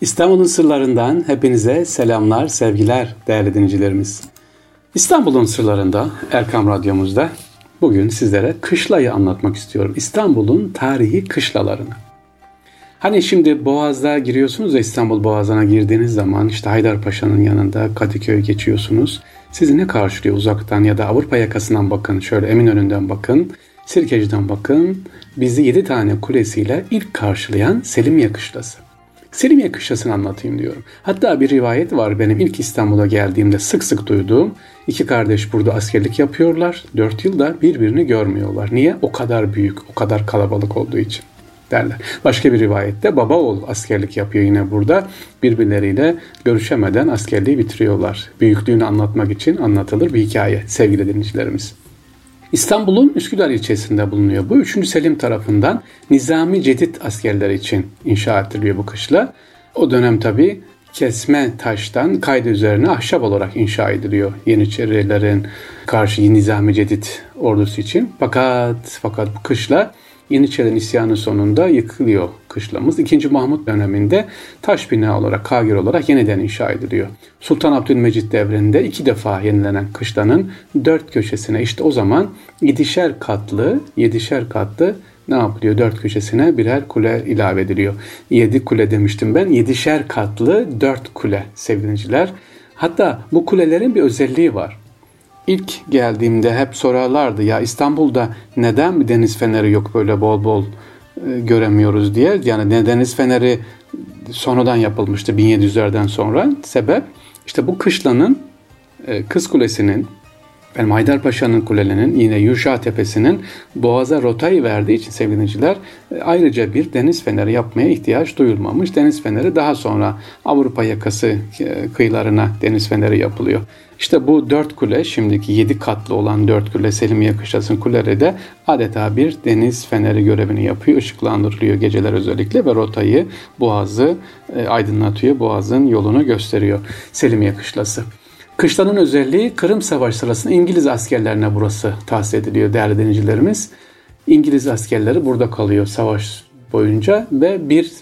İstanbul'un sırlarından hepinize selamlar, sevgiler değerli dinleyicilerimiz. İstanbul'un sırlarında Erkam Radyomuzda bugün sizlere kışlayı anlatmak istiyorum. İstanbul'un tarihi kışlalarını. Hani şimdi Boğaz'da giriyorsunuz da İstanbul Boğazı'na girdiğiniz zaman işte Haydarpaşa'nın yanında Kadıköy geçiyorsunuz. Sizi ne karşılıyor uzaktan ya da Avrupa yakasından bakın, şöyle Eminönü'nden bakın, Sirkeci'den bakın. Bizi 7 tane kulesiyle ilk karşılayan Selimiye Kışlası. Selimiye Kışlası'nı anlatayım diyorum. Hatta bir rivayet var benim ilk İstanbul'a geldiğimde sık sık duyduğum. İki kardeş burada askerlik yapıyorlar. Dört yılda birbirini görmüyorlar. Niye? O kadar büyük, o kadar kalabalık olduğu için derler. Başka bir rivayette baba oğul askerlik yapıyor yine burada. Birbirleriyle görüşemeden askerliği bitiriyorlar. Büyüklüğünü anlatmak için anlatılır bir hikaye sevgili dinleyicilerimiz. İstanbul'un Üsküdar ilçesinde bulunuyor. Bu 3. Selim tarafından Nizami Cedid askerleri için inşa ediliyor bu kışla. O dönem tabi kesme taştan kaydı üzerine ahşap olarak inşa ediliyor Yeniçerilerin karşı Nizami Cedid ordusu için. Fakat fakat bu kışla Yeniçerilerin isyanı sonunda yıkılıyor kışlamız. İkinci Mahmut döneminde taş bina olarak, kagir olarak yeniden inşa ediliyor. Sultan Abdülmecit devrinde iki defa yenilenen kışlanın dört köşesine işte o zaman yedişer katlı, yedişer katlı ne yapılıyor? Dört köşesine birer kule ilave ediliyor. Yedi kule demiştim ben. Yedişer katlı dört kule sevgiliciler. Hatta bu kulelerin bir özelliği var. İlk geldiğimde hep sorarlardı ya İstanbul'da neden bir deniz feneri yok böyle bol bol e, göremiyoruz diye. Yani deniz feneri sonradan yapılmıştı 1700'lerden sonra. Sebep işte bu kışlanın e, Kız Kulesi'nin benim Haydarpaşa'nın kulelerinin yine Yuşa Tepesi'nin boğaza rotayı verdiği için sevgiliciler e, ayrıca bir deniz feneri yapmaya ihtiyaç duyulmamış. Deniz feneri daha sonra Avrupa yakası e, kıyılarına deniz feneri yapılıyor. İşte bu dört kule şimdiki yedi katlı olan dört kule Selimiye Kışlası'nın kuleleri de adeta bir deniz feneri görevini yapıyor. ışıklandırılıyor geceler özellikle ve rotayı boğazı e, aydınlatıyor. Boğazın yolunu gösteriyor Selimiye Kışlası. Kışlanın özelliği Kırım Savaşı sırasında İngiliz askerlerine burası tahsis ediliyor değerli denizcilerimiz. İngiliz askerleri burada kalıyor savaş boyunca ve bir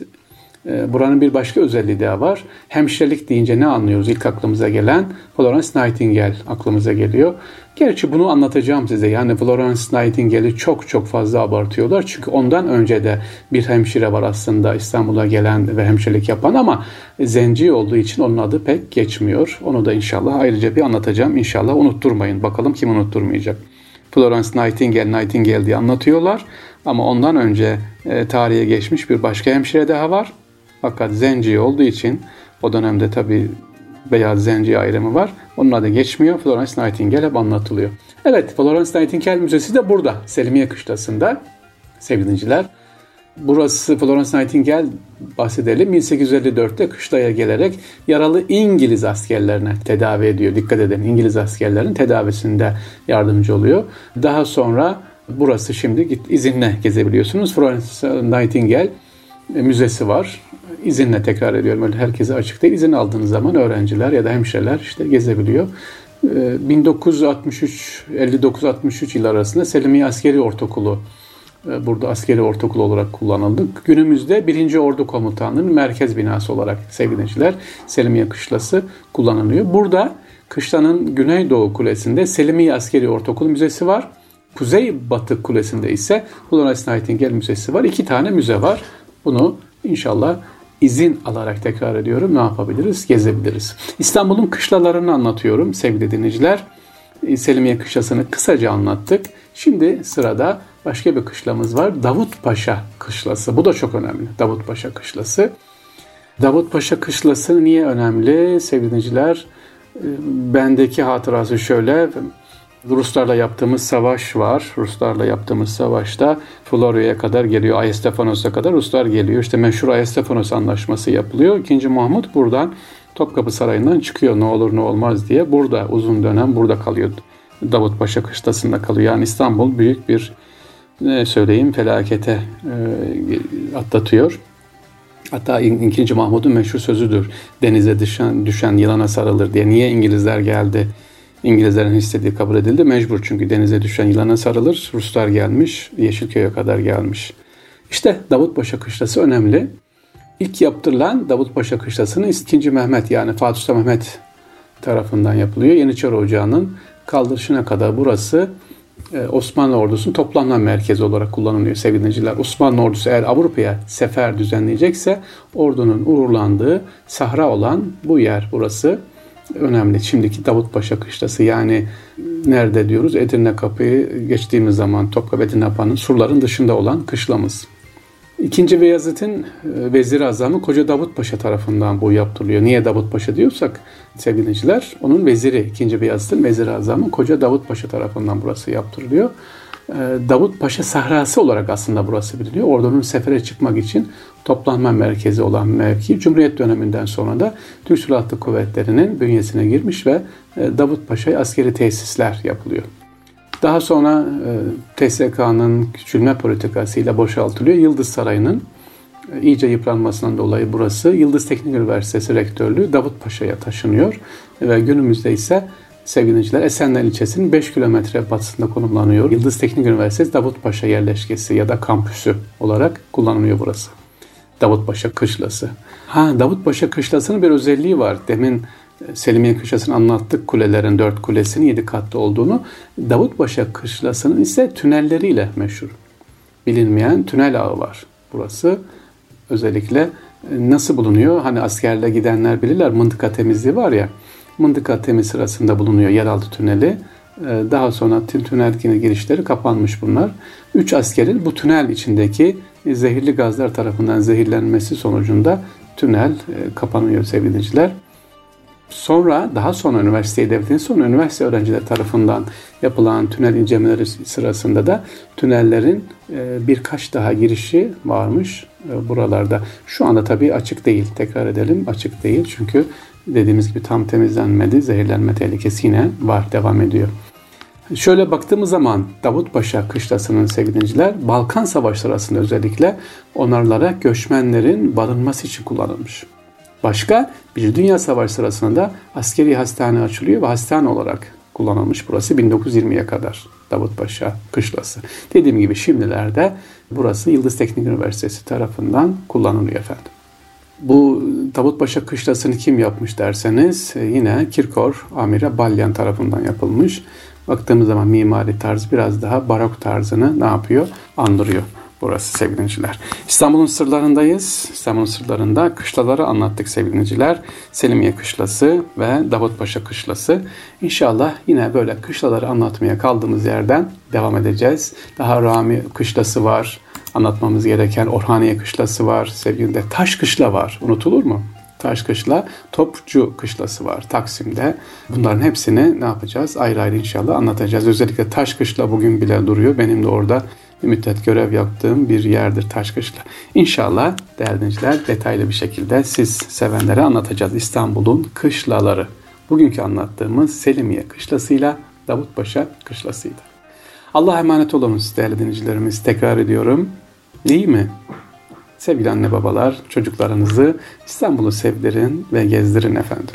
buranın bir başka özelliği daha var. Hemşirelik deyince ne anlıyoruz? İlk aklımıza gelen Florence Nightingale aklımıza geliyor. Gerçi bunu anlatacağım size. Yani Florence Nightingale'i çok çok fazla abartıyorlar. Çünkü ondan önce de bir hemşire var aslında İstanbul'a gelen ve hemşirelik yapan ama zenci olduğu için onun adı pek geçmiyor. Onu da inşallah ayrıca bir anlatacağım. İnşallah unutturmayın. Bakalım kim unutturmayacak. Florence Nightingale, Nightingale diye anlatıyorlar. Ama ondan önce e, tarihe geçmiş bir başka hemşire daha var. Fakat zenci olduğu için o dönemde tabi beyaz zenci ayrımı var. Onun adı geçmiyor. Florence Nightingale hep anlatılıyor. Evet Florence Nightingale Müzesi de burada. Selimiye Kışlası'nda sevgiliciler. Burası Florence Nightingale bahsedelim. 1854'te kışlaya gelerek yaralı İngiliz askerlerine tedavi ediyor. Dikkat edin İngiliz askerlerin tedavisinde yardımcı oluyor. Daha sonra burası şimdi git izinle gezebiliyorsunuz. Florence Nightingale müzesi var izinle tekrar ediyorum öyle herkese açık değil. İzin aldığınız zaman öğrenciler ya da hemşireler işte gezebiliyor. 1963-59-63 ee, yıl arasında Selimiye Askeri Ortaokulu e, burada askeri ortaokul olarak kullanıldı. Günümüzde 1. Ordu Komutanlığı'nın merkez binası olarak sevgili Selimiye Kışlası kullanılıyor. Burada Kışlanın Güneydoğu Kulesi'nde Selimiye Askeri Ortaokul Müzesi var. Kuzey Batı Kulesi'nde ise Florence Nightingale Müzesi var. İki tane müze var. Bunu inşallah izin alarak tekrar ediyorum ne yapabiliriz? Gezebiliriz. İstanbul'un kışlalarını anlatıyorum sevgili dinleyiciler. Ee, Selimiye kışlasını kısaca anlattık. Şimdi sırada başka bir kışlamız var. Davut Paşa kışlası. Bu da çok önemli. Davut Paşa kışlası. Davut Paşa kışlası niye önemli sevgili dinleyiciler? Ee, bendeki hatırası şöyle. Ruslarla yaptığımız savaş var. Ruslarla yaptığımız savaşta Florya'ya kadar geliyor. Ayestefanos'a kadar Ruslar geliyor. İşte meşhur Ayestefanos anlaşması yapılıyor. İkinci Mahmut buradan Topkapı Sarayı'ndan çıkıyor ne olur ne olmaz diye. Burada uzun dönem burada kalıyor. Davut Paşa kışlasında kalıyor. Yani İstanbul büyük bir ne söyleyeyim felakete e, atlatıyor. Hatta 2. Mahmud'un meşhur sözüdür. Denize düşen, düşen yılana sarılır diye. Niye İngilizler geldi? İngilizlerin istediği kabul edildi. Mecbur çünkü denize düşen yılana sarılır. Ruslar gelmiş, Yeşilköy'e kadar gelmiş. İşte Davutpaşa kışlası önemli. İlk yaptırılan Davutpaşa Kışlası'nın 2. Mehmet yani Fatih Sultan Mehmet tarafından yapılıyor. Yeniçeri Ocağı'nın kaldırışına kadar burası e, Osmanlı ordusunun toplanma merkezi olarak kullanılıyor sevgili Osmanlı ordusu eğer Avrupa'ya sefer düzenleyecekse ordunun uğurlandığı sahra olan bu yer burası önemli. Şimdiki Davutpaşa kışlası yani nerede diyoruz? Edirne Kapı'yı geçtiğimiz zaman Topkapı Edirne Kapı'nın surların dışında olan kışlamız. İkinci Beyazıt'ın e, vezir azamı Koca Davut Paşa tarafından bu yaptırılıyor. Niye Davut Paşa diyorsak sevgiliciler onun veziri. İkinci Beyazıt'ın vezir azamı Koca Davut Paşa tarafından burası yaptırılıyor. E, Davut Paşa sahrası olarak aslında burası biliniyor. Ordunun sefere çıkmak için toplanma merkezi olan mevki Cumhuriyet döneminden sonra da Türk Silahlı Kuvvetleri'nin bünyesine girmiş ve e, Davut Paşa'ya askeri tesisler yapılıyor. Daha sonra e, TSK'nın küçülme politikasıyla boşaltılıyor. Yıldız Sarayı'nın e, iyice yıpranmasından dolayı burası Yıldız Teknik Üniversitesi Rektörlüğü Davut Paşa'ya taşınıyor. Ve günümüzde ise sevgili Esenler ilçesinin 5 kilometre batısında konumlanıyor. Yıldız Teknik Üniversitesi Davut Paşa yerleşkesi ya da kampüsü olarak kullanılıyor burası. Davutpaşa Kışlası. Ha Davutpaşa Kışlası'nın bir özelliği var. Demin Selimiye Kışlası'nı anlattık kulelerin dört kulesinin yedi katlı olduğunu. Davutpaşa Kışlası'nın ise tünelleriyle meşhur. Bilinmeyen tünel ağı var burası. Özellikle e, nasıl bulunuyor? Hani askerle gidenler bilirler mıntıka temizliği var ya. Mıntıka temiz sırasında bulunuyor yeraltı tüneli. E, daha sonra tünel girişleri kapanmış bunlar. Üç askerin bu tünel içindeki zehirli gazlar tarafından zehirlenmesi sonucunda tünel e, kapanıyor sevgili Sonra daha sonra üniversiteyi devletin sonra üniversite öğrenciler tarafından yapılan tünel incelemeleri sırasında da tünellerin e, birkaç daha girişi varmış e, buralarda. Şu anda tabii açık değil. Tekrar edelim açık değil. Çünkü dediğimiz gibi tam temizlenmedi. Zehirlenme tehlikesi yine var, devam ediyor. Şöyle baktığımız zaman Davutpaşa kışlasının sevgiliciler Balkan Savaşı sırasında özellikle onarılarak göçmenlerin barınması için kullanılmış. Başka bir Dünya Savaşı sırasında askeri hastane açılıyor ve hastane olarak kullanılmış burası 1920'ye kadar Davutpaşa kışlası. Dediğim gibi şimdilerde burası Yıldız Teknik Üniversitesi tarafından kullanılıyor efendim. Bu Davutpaşa kışlasını kim yapmış derseniz yine Kirkor Amire Balyan tarafından yapılmış. Baktığımız zaman mimari tarz biraz daha barok tarzını ne yapıyor? Andırıyor burası sevgiliciler. İstanbul'un sırlarındayız. İstanbul'un sırlarında kışlaları anlattık sevgiliciler. Selimiye kışlası ve Davutpaşa kışlası. İnşallah yine böyle kışlaları anlatmaya kaldığımız yerden devam edeceğiz. Daha Rami kışlası var. Anlatmamız gereken Orhaniye kışlası var. Sevgili de Taş kışla var. Unutulur mu? Taşkışla, Topçu Kışlası var Taksim'de. Bunların hepsini ne yapacağız? Ayrı ayrı inşallah anlatacağız. Özellikle Taşkışla bugün bile duruyor. Benim de orada bir müddet görev yaptığım bir yerdir Taşkışla. İnşallah değerli dinleyiciler detaylı bir şekilde siz sevenlere anlatacağız İstanbul'un kışlaları. Bugünkü anlattığımız Selimiye Kışlası'yla Davutpaşa Kışlası'ydı. Allah emanet olunuz değerli dinleyicilerimiz. Tekrar ediyorum. İyi mi? Sevgili anne babalar, çocuklarınızı İstanbul'u sevdirin ve gezdirin efendim.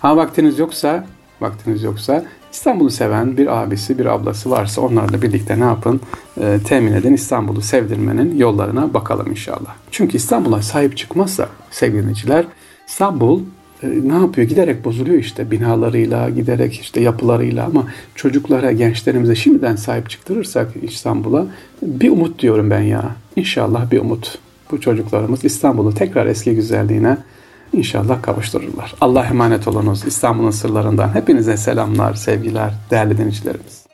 Ha vaktiniz yoksa, vaktiniz yoksa İstanbul'u seven bir abisi, bir ablası varsa onlarla birlikte ne yapın? E, temin edin İstanbul'u sevdirmenin yollarına bakalım inşallah. Çünkü İstanbul'a sahip çıkmazsa sevgiliciler İstanbul e, ne yapıyor? Giderek bozuluyor işte binalarıyla, giderek işte yapılarıyla ama çocuklara, gençlerimize şimdiden sahip çıktırırsak İstanbul'a bir umut diyorum ben ya. İnşallah bir umut bu çocuklarımız İstanbul'u tekrar eski güzelliğine inşallah kavuştururlar. Allah emanet olunuz İstanbul'un sırlarından. Hepinize selamlar, sevgiler, değerli dinleyicilerimiz.